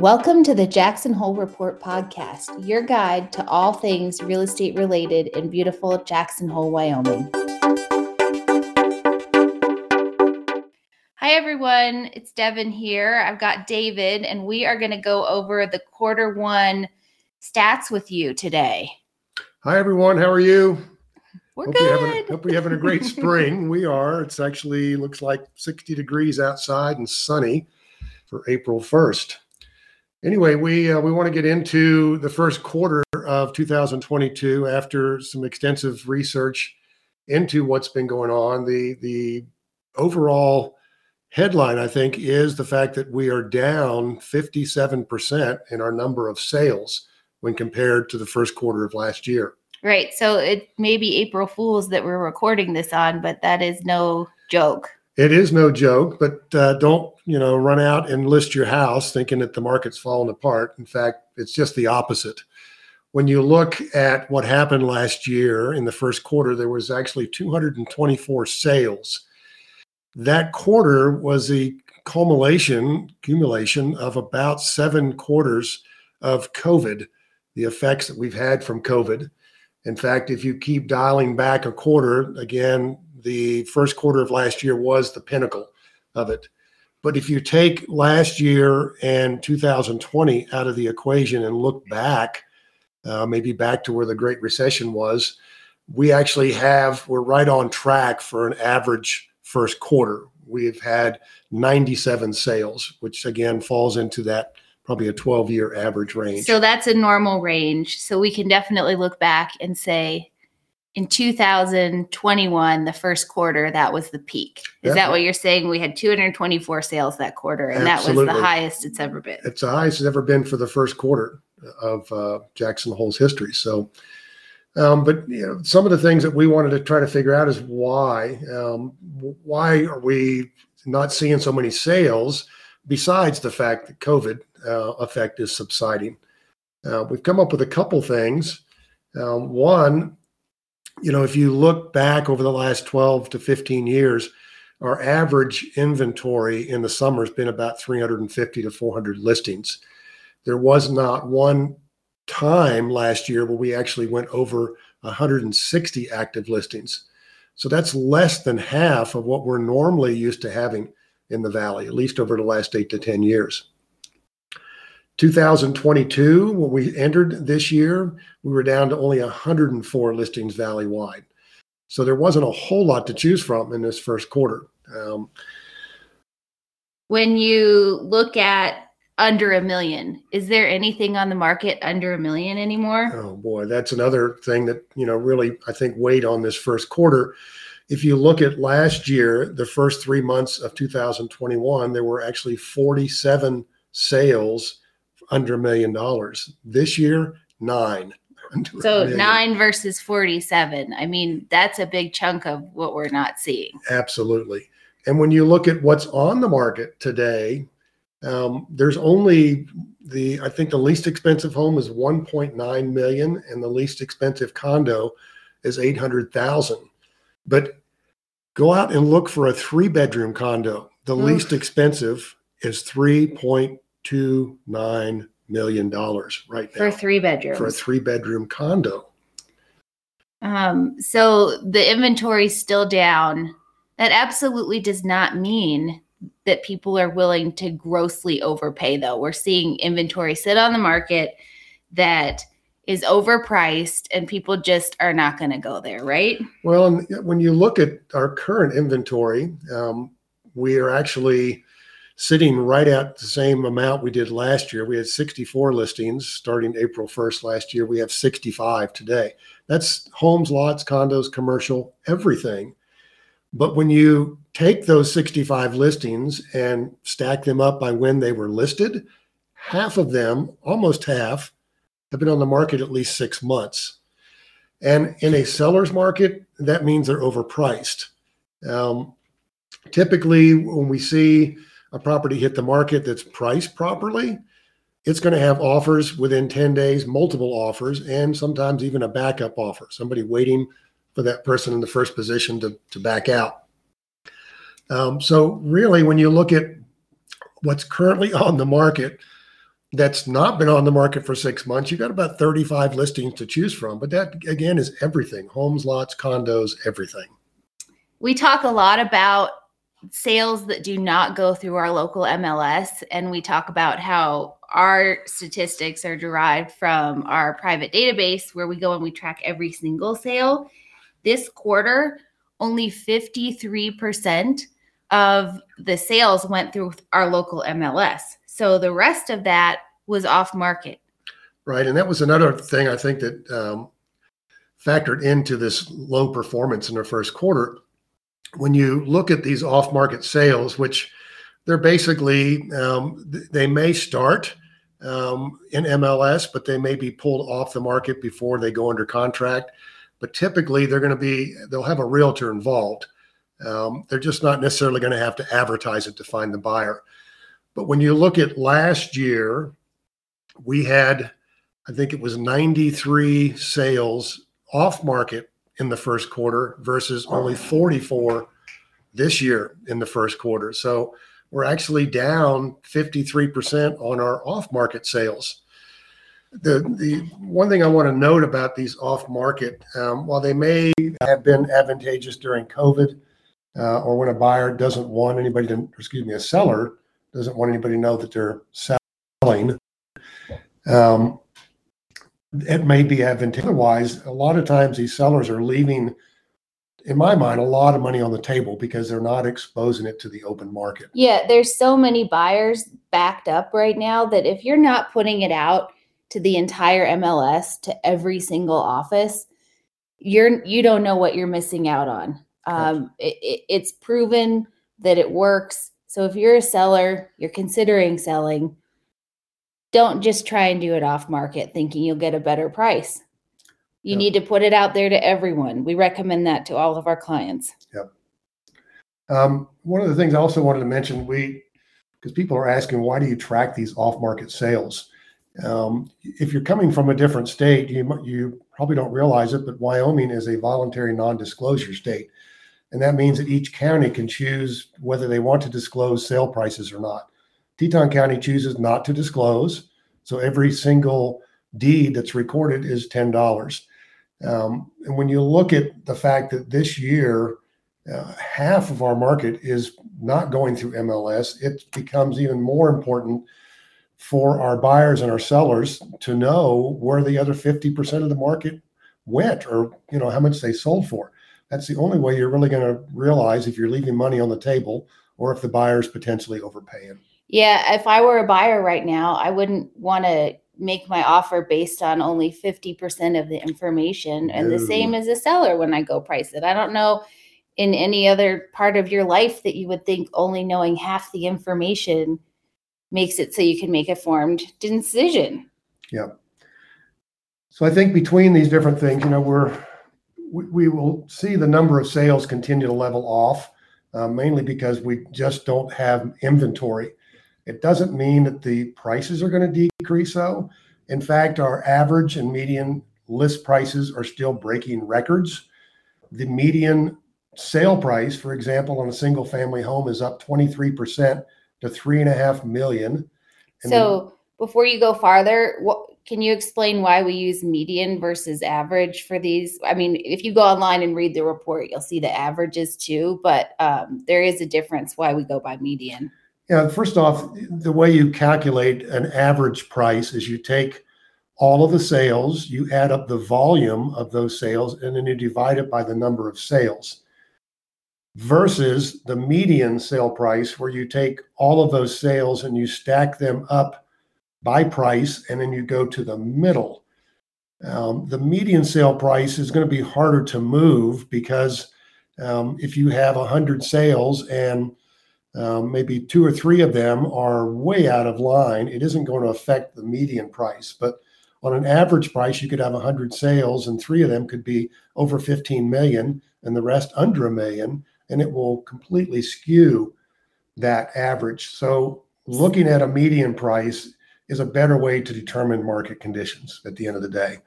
Welcome to the Jackson Hole Report podcast, your guide to all things real estate related in beautiful Jackson Hole, Wyoming. Hi, everyone. It's Devin here. I've got David, and we are going to go over the quarter one stats with you today. Hi, everyone. How are you? We're hope good. You're having, hope you're having a great spring. we are. It's actually looks like 60 degrees outside and sunny for April 1st. Anyway, we uh, we want to get into the first quarter of 2022 after some extensive research into what's been going on. The the overall headline, I think, is the fact that we are down 57% in our number of sales when compared to the first quarter of last year. Right. So it may be April Fools that we're recording this on, but that is no joke. It is no joke, but uh, don't you know run out and list your house thinking that the market's falling apart. In fact, it's just the opposite. When you look at what happened last year in the first quarter, there was actually 224 sales. That quarter was the culmination, accumulation of about seven quarters of COVID, the effects that we've had from COVID. In fact, if you keep dialing back a quarter, again, the first quarter of last year was the pinnacle of it. But if you take last year and 2020 out of the equation and look back, uh, maybe back to where the Great Recession was, we actually have, we're right on track for an average first quarter. We've had 97 sales, which again falls into that probably a 12 year average range. So that's a normal range. So we can definitely look back and say, in 2021, the first quarter, that was the peak. Is Yeah. that what you're saying? We had 224 sales that quarter, and that was the highest it's ever been. it's the highest it's ever been for the first quarter of uh, Jackson Hole's history. So, um, but you know, some of the things that we wanted to try to figure out is why, um, why are we not seeing so many sales? Besides the fact that COVID uh, effect is subsiding, uh, we've come up with a couple things. Um, one, you know, if you look back over the last 12 to 15 years, our average inventory in the summer has been about 350 to 400 listings. There was not one time last year where we actually went over 160 active listings. So that's less than half of what we're normally used to having in the valley, at least over the last eight to 10 years. 2022, when we entered this year, we were down to only 104 listings valley wide. So there wasn't a whole lot to choose from in this first quarter. Um, When you look at under a million, is there anything on the market under a million anymore? Oh boy, that's another thing that you know really I think weighed on this first quarter. If you look at last year, the first three months of 2021, there were actually 47 sales under a million dollars. This year, nine. So nine versus 47. I mean, that's a big chunk of what we're not seeing. Absolutely. And when you look at what's on the market today, um, there's only the I think the least expensive home is 1.9 million, and the least expensive condo is 800,000. But go out and look for a three bedroom condo. The Oof. least expensive is 3.29 million dollars right now. For three bedrooms. for a three bedroom condo. Um, so the inventory's still down. That absolutely does not mean that people are willing to grossly overpay, though. We're seeing inventory sit on the market that is overpriced and people just are not going to go there, right? Well, and when you look at our current inventory, um, we are actually sitting right at the same amount we did last year. We had 64 listings starting April 1st last year. We have 65 today. That's homes, lots, condos, commercial, everything. But when you take those 65 listings and stack them up by when they were listed, half of them, almost half, have been on the market at least six months. And in a seller's market, that means they're overpriced. Um, typically, when we see a property hit the market that's priced properly, it's going to have offers within 10 days, multiple offers, and sometimes even a backup offer, somebody waiting for that person in the first position to, to back out. Um, so really, when you look at what's currently on the market that's not been on the market for six months, you've got about 35 listings to choose from. But that again is everything: homes, lots, condos, everything. We talk a lot about sales that do not go through our local MLS, and we talk about how our statistics are derived from our private database where we go and we track every single sale. This quarter, only 53% of the sales went through our local MLS. So the rest of that was off market. Right. And that was another thing I think that um, factored into this low performance in the first quarter. When you look at these off market sales, which they're basically, um, they may start um, in MLS, but they may be pulled off the market before they go under contract. But typically, they're going to be, they'll have a realtor involved. Um, they're just not necessarily going to have to advertise it to find the buyer. But when you look at last year, we had, I think it was 93 sales off market in the first quarter versus only 44 this year in the first quarter. So we're actually down 53% on our off market sales. The, the one thing I want to note about these off market, um, while they may have been advantageous during COVID, uh, or when a buyer doesn't want anybody to, excuse me, a seller doesn't want anybody to know that they're selling. Um, it may be advantageous. Otherwise, a lot of times these sellers are leaving, in my mind, a lot of money on the table because they're not exposing it to the open market. Yeah, there's so many buyers backed up right now that if you're not putting it out to the entire MLS to every single office, you're you don't know what you're missing out on. Um, it, it, it's proven that it works. So if you're a seller, you're considering selling, don't just try and do it off market thinking you'll get a better price. You need to put it out there to everyone. We recommend that to all of our clients. Yep. Um, one of the things I also wanted to mention, we because people are asking why do you track these off-market sales? Um, if you're coming from a different state, you you probably don't realize it, but Wyoming is a voluntary non-disclosure state. And that means that each county can choose whether they want to disclose sale prices or not. Teton County chooses not to disclose. So every single deed that's recorded is $10. Um, and when you look at the fact that this year, uh, half of our market is not going through MLS, it becomes even more important for our buyers and our sellers to know where the other 50% of the market went or you know how much they sold for that's the only way you're really going to realize if you're leaving money on the table or if the buyer's potentially overpaying. Yeah, if I were a buyer right now, I wouldn't want to make my offer based on only 50% of the information and no. the same as a seller when I go price it. I don't know in any other part of your life that you would think only knowing half the information makes it so you can make a formed decision. Yeah. So I think between these different things, you know, we're we, we will see the number of sales continue to level off, uh, mainly because we just don't have inventory. It doesn't mean that the prices are going to decrease, though. In fact, our average and median list prices are still breaking records. The median sale price, for example, on a single family home is up 23% to three and a half million. And so before you go farther, what can you explain why we use median versus average for these? I mean, if you go online and read the report, you'll see the averages too, but um, there is a difference why we go by median. Yeah, first off, the way you calculate an average price is you take all of the sales, you add up the volume of those sales, and then you divide it by the number of sales versus the median sale price, where you take all of those sales and you stack them up by price, and then you go to the middle. Um, the median sale price is going to be harder to move because um, if you have 100 sales and um, maybe two or three of them are way out of line, it isn't going to affect the median price. But on an average price, you could have 100 sales and three of them could be over 15 million and the rest under a million, and it will completely skew that average. So looking at a median price is a better way to determine market conditions at the end of the day.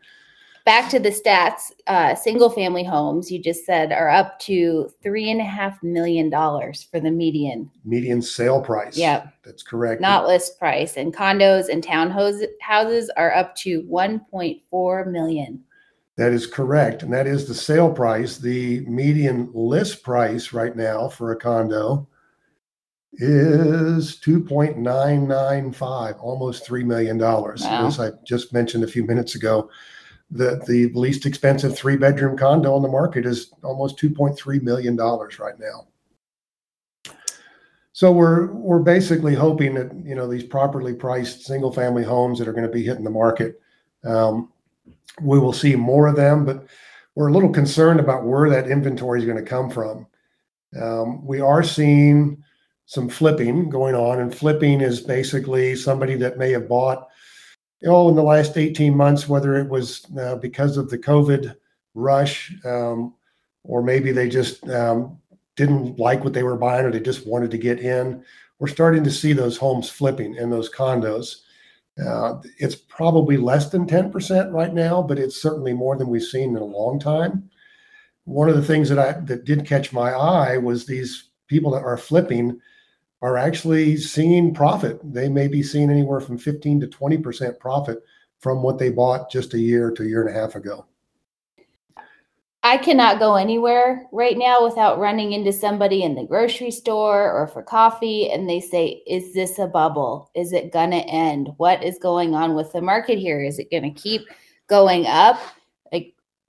Back to the stats, uh, single family homes, you just said are up to three and a half million dollars for the median. Median sale price. Yep. That's correct. Not list price. And condos and townhouses houses are up to 1.4 million. That is correct. And that is the sale price. The median list price right now for a condo is 2.995, almost $3 million. Wow. As I just mentioned a few minutes ago, the, the least expensive three bedroom condo on the market is almost $2.3 million right now. So we're we're basically hoping that you know these properly priced single family homes that are going to be hitting the market, um, we will see more of them. But we're a little concerned about where that inventory is going to come from. Um, we are seeing some flipping going on, and flipping is basically somebody that may have bought, oh, in the last 18 months, whether it was uh, because of the COVID rush, um, or maybe they just um, didn't like what they were buying or they just wanted to get in. We're starting to see those homes flipping and those condos. Uh, it's probably less than 10% right now, but it's certainly more than we've seen in a long time. One of the things that I that did catch my eye was these people that are flipping are actually seeing profit. They may be seeing anywhere from 15 to 20% profit from what they bought just a year to a year and a half ago. I cannot go anywhere right now without running into somebody in the grocery store or for coffee and they say, Is this a bubble? Is it going to end? What is going on with the market here? Is it going to keep going up?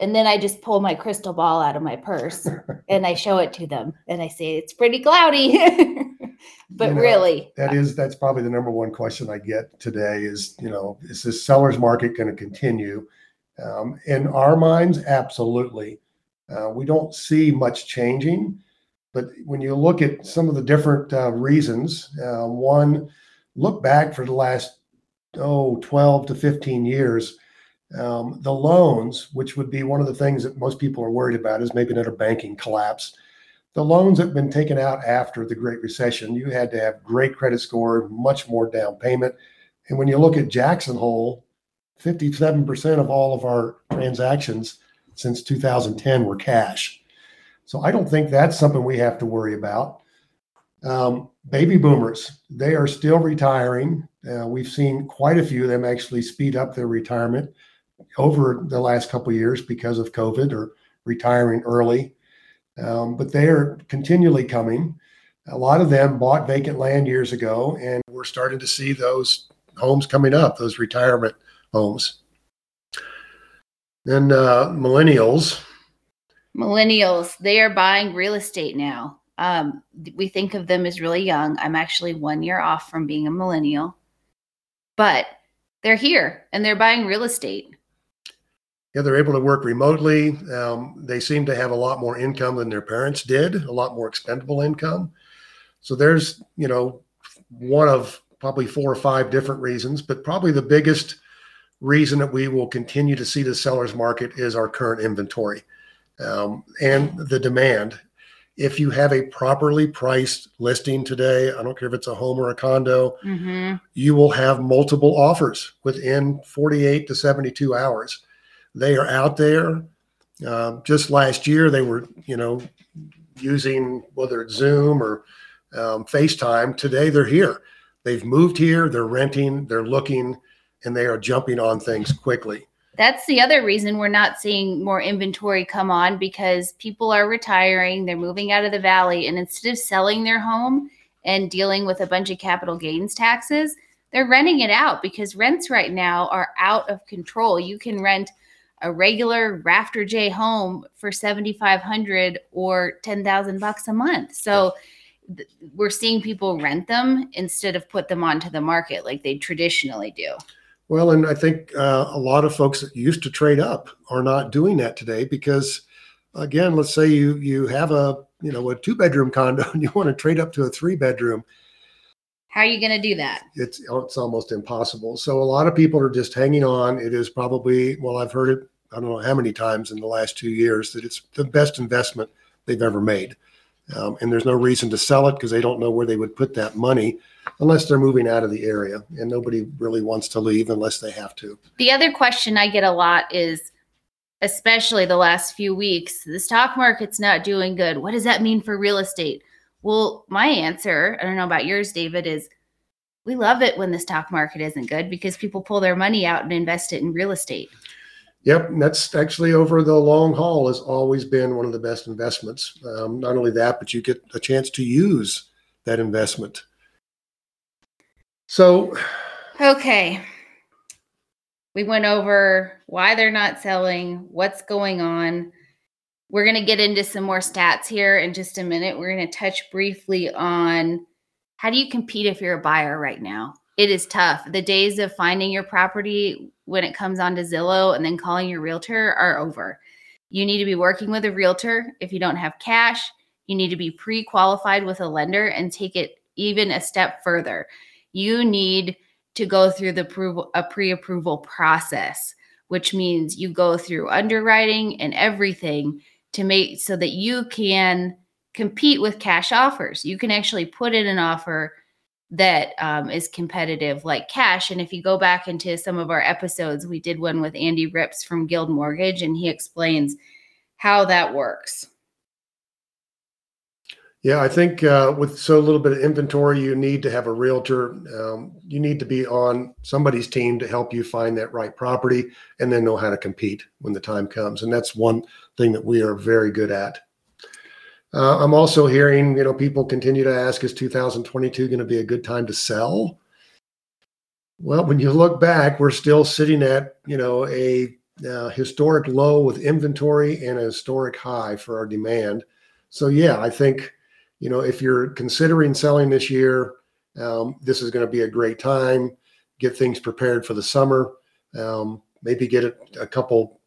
And then I just pull my crystal ball out of my purse and I show it to them and I say, It's pretty cloudy. but You know, really, That is, that's probably the number one question I get today is, you know, is this seller's market going to continue? Um, in our minds, absolutely. Uh, we don't see much changing, but when you look at some of the different uh, reasons, uh, one, look back for the last, oh, 12 to 15 years. Um, the loans, which would be one of the things that most people are worried about, is maybe another banking collapse the loans that have been taken out after the Great Recession, you had to have great credit score, much more down payment. And when you look at Jackson Hole, 57% of all of our transactions since 2010 were cash. So I don't think that's something we have to worry about. Um, baby boomers, they are still retiring. Uh, we've seen quite a few of them actually speed up their retirement over the last couple years because of COVID or retiring early. Um, but they are continually coming. A lot of them bought vacant land years ago, and we're starting to see those homes coming up, those retirement homes. Then uh, millennials, millennials, they are buying real estate now. Um, we think of them as really young. I'm actually one year off from being a millennial, but they're here and they're buying real estate. Yeah, they're able to work remotely. Um, they seem to have a lot more income than their parents did, a lot more expendable income. So there's, you know, one of probably four or five different reasons, but probably the biggest reason that we will continue to see the seller's market is our current inventory um, and the demand. If you have a properly priced listing today, I don't care if it's a home or a condo, Mm-hmm. you will have multiple offers within 48 to 72 hours. They are out there. Um, just last year, they were, you know, using whether it's Zoom or um, FaceTime. Today, they're here. They've moved here. They're renting. They're looking, and they are jumping on things quickly. That's the other reason we're not seeing more inventory come on because people are retiring, they're moving out of the valley, and instead of selling their home and dealing with a bunch of capital gains taxes, they're renting it out because rents right now are out of control. You can rent a regular Rafter J home for 7500 or 10,000 bucks a month. So th- we're seeing people rent them instead of put them onto the market like they traditionally do. Well, and I think uh, a lot of folks that used to trade up are not doing that today because, again, let's say you you have a you know a two bedroom condo and you want to trade up to a three bedroom. How are you going to do that? It's it's almost impossible. So a lot of people are just hanging on. It is probably well, I've heard it. I don't know how many times in the last two years that it's the best investment they've ever made, um, and there's no reason to sell it because they don't know where they would put that money unless they're moving out of the area, and nobody really wants to leave unless they have to. The other question I get a lot is especially the last few weeks, the stock market's not doing good. What does that mean for real estate? Well, my answer, I don't know about yours, David, is we love it when the stock market isn't good because people pull their money out and invest it in real estate. Yep, and that's actually over the long haul has always been one of the best investments. Um, not only that, but you get a chance to use that investment. So, okay, we went over why they're not selling, what's going on. We're going to get into some more stats here in just a minute. We're going to touch briefly on how do you compete if you're a buyer right now? It is tough. The days of finding your property when it comes onto Zillow and then calling your realtor are over. You need to be working with a realtor. If you don't have cash, you need to be pre qualified with a lender and take it even a step further. You need to go through the approval, a pre approval process, which means you go through underwriting and everything to make so that you can compete with cash offers. You can actually put in an offer that um, is competitive like cash. And if you go back into some of our episodes, we did one with Andy Rips from Guild Mortgage, and he explains how that works. Yeah, I think uh, with so little bit of inventory, you need to have a realtor. Um, you need to be on somebody's team to help you find that right property and then know how to compete when the time comes. And that's one thing that we are very good at. Uh, I'm also hearing, you know, people continue to ask, is 2022 going to be a good time to sell? Well, when you look back, we're still sitting at, you know, a uh, historic low with inventory and a historic high for our demand. So, yeah, I think, you know, if you're considering selling this year, um, this is going to be a great time. Get things prepared for the summer. Um, maybe get a, a couple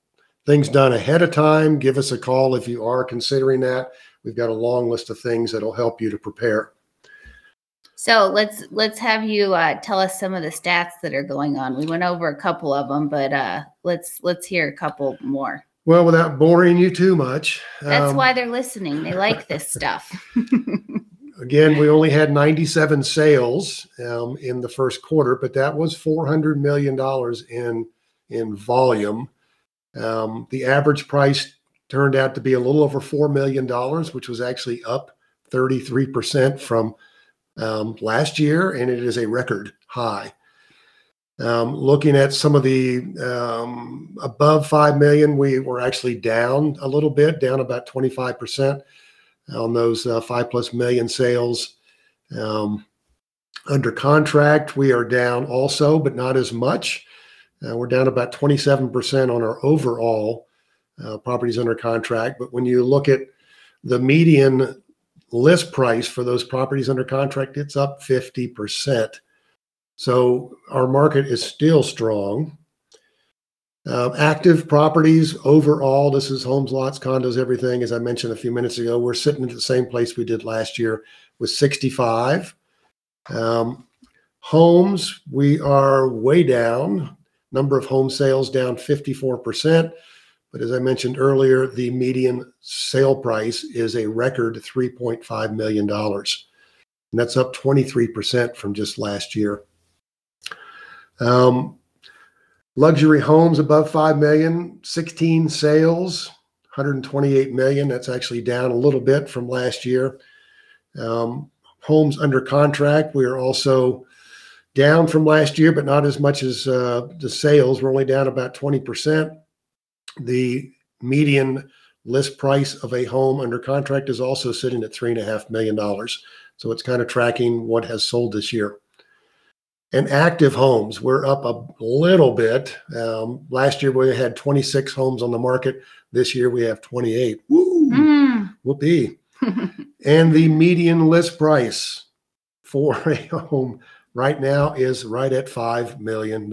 things done ahead of time. Give us a call if you are considering that. We've got a long list of things that'll help you to prepare. So let's let's have you uh, tell us some of the stats that are going on. We went over a couple of them, but uh, let's let's hear a couple more. Well, without boring you too much, that's um, why they're listening. They like this stuff. again, we only had 97 sales um, in the first quarter, but that was 400 million dollars in in volume. Um, the average price turned out to be a little over $4 million, which was actually up 33% from um, last year, and it is a record high. Um, looking at some of the um, above 5 million, we were actually down a little bit, down about 25% on those uh, 5 plus million sales. Um, under contract, we are down also, but not as much. Uh, we're down about 27% on our overall uh, properties under contract. But when you look at the median list price for those properties under contract, it's up 50%. So our market is still strong. Uh, active properties overall, this is homes, lots, condos, everything. As I mentioned a few minutes ago, we're sitting at the same place we did last year with 65. Um, homes, we are way down. Number of home sales down 54%. But as I mentioned earlier, the median sale price is a record $3.5 million. And that's up 23% from just last year. Um, luxury homes above 5 million, 16 sales, 128 million. That's actually down a little bit from last year. Um, homes under contract, we are also down from last year, but not as much as uh, the sales. We're only down about 20% the median list price of a home under contract is also sitting at three and a half million dollars. So it's kind of tracking what has sold this year. And active homes, we're up a little bit. Um, last year we had 26 homes on the market. This year we have 28. Woo! Mm. Whoopee. and the median list price for a home right now is right at $5 million.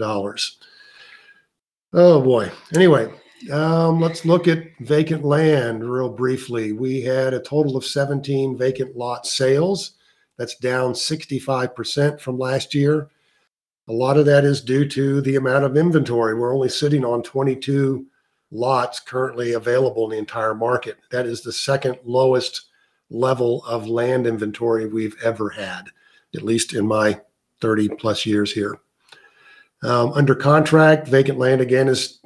Oh boy. Anyway, um, let's look at vacant land real briefly. We had a total of 17 vacant lot sales. That's down 65% from last year. A lot of that is due to the amount of inventory. We're only sitting on 22 lots currently available in the entire market. That is the second lowest level of land inventory we've ever had, at least in my 30 plus years here. Um, under contract, vacant land again is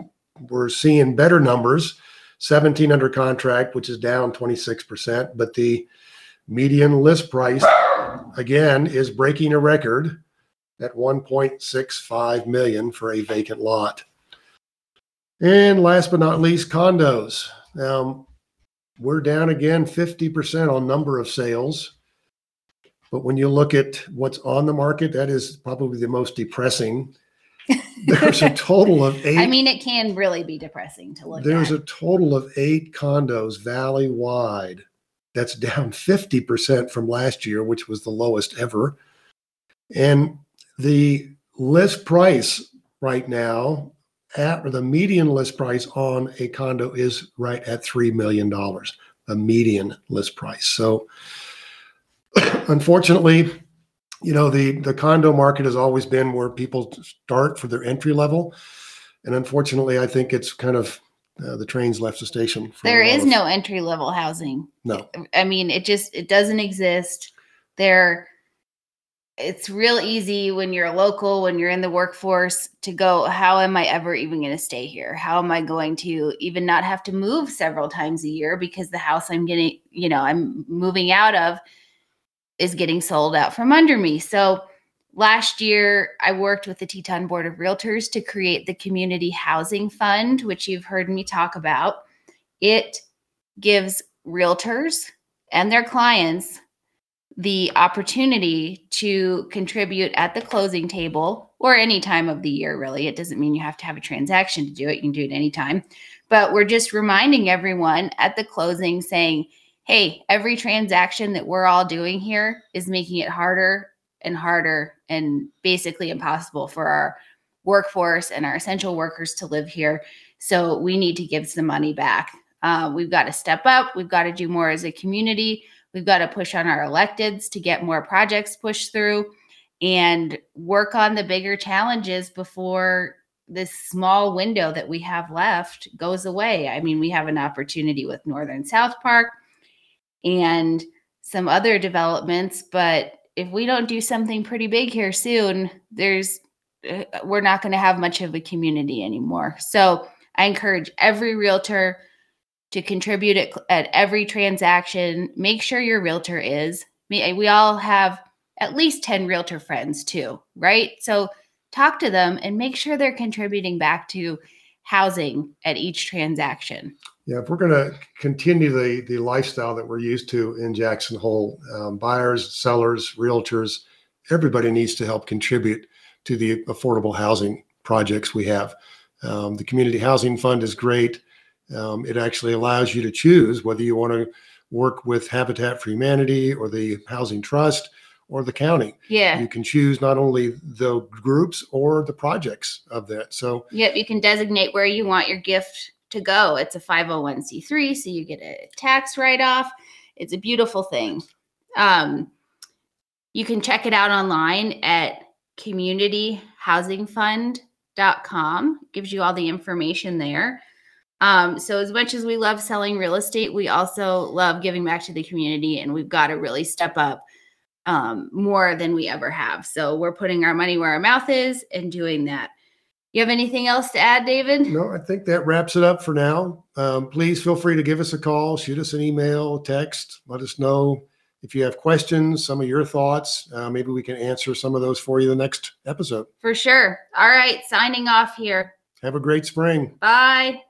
we're seeing better numbers. 17 under contract, which is down 26%, but the median list price again is breaking a record at 1.65 million for a vacant lot. And last but not least, condos. Um, we're down again 50% on number of sales. But when you look at what's on the market, that is probably the most depressing. There's a total of eight. I mean, it can really be depressing to look at. There's at. a total of eight condos valley wide. That's down 50% from last year, which was the lowest ever. And the list price right now, at or the median list price on a condo is right at $3 million, a median list price. So unfortunately, you know, the, the condo market has always been where people start for their entry level. And unfortunately, I think it's kind of uh, the train's left the station. There is of- no entry level housing. No. I mean, it just it doesn't exist. There it's real easy when you're local, when you're in the workforce to go, how am I ever even going to stay here? How am I going to even not have to move several times a year because the house I'm getting, you know, I'm moving out of is getting sold out from under me. So last year I worked with the Teton Board of Realtors to create the Community Housing Fund, which you've heard me talk about. It gives realtors and their clients the opportunity to contribute at the closing table or any time of the year, really. It doesn't mean you have to have a transaction to do it. You can do it anytime. But we're just reminding everyone at the closing saying, hey, every transaction that we're all doing here is making it harder and harder and basically impossible for our workforce and our essential workers to live here. So we need to give some money back. Uh, we've got to step up. We've got to do more as a community. We've got to push on our electeds to get more projects pushed through and work on the bigger challenges before this small window that we have left goes away. I mean, we have an opportunity with Northern South Park and some other developments, but if we don't do something pretty big here soon, there's uh, we're not going to have much of a community anymore. So, I encourage every realtor to contribute at, at every transaction. Make sure your realtor is. We, we all have at least 10 realtor friends too, right? So talk to them and make sure they're contributing back to housing at each transaction. Yeah, if we're going to continue the the lifestyle that we're used to in Jackson Hole, um, buyers, sellers, realtors, everybody needs to help contribute to the affordable housing projects we have. Um, the community housing fund is great. Um, it actually allows you to choose whether you want to work with Habitat for Humanity or the Housing Trust or the county. Yeah. You can choose not only the groups or the projects of that. So Yep. You can designate where you want your gift to go. It's a 501c3, so you get a tax write off. It's a beautiful thing. Um, you can check it out online at communityhousingfund.com. Gives you all the information there. Um, so as much as we love selling real estate, we also love giving back to the community, and we've got to really step up um, more than we ever have. So we're putting our money where our mouth is and doing that. You have anything else to add, David? No, I think that wraps it up for now. Um, please feel free to give us a call, shoot us an email, text, let us know if you have questions, some of your thoughts. Uh, maybe we can answer some of those for you the next episode. For sure. All right, signing off here. Have a great spring. Bye.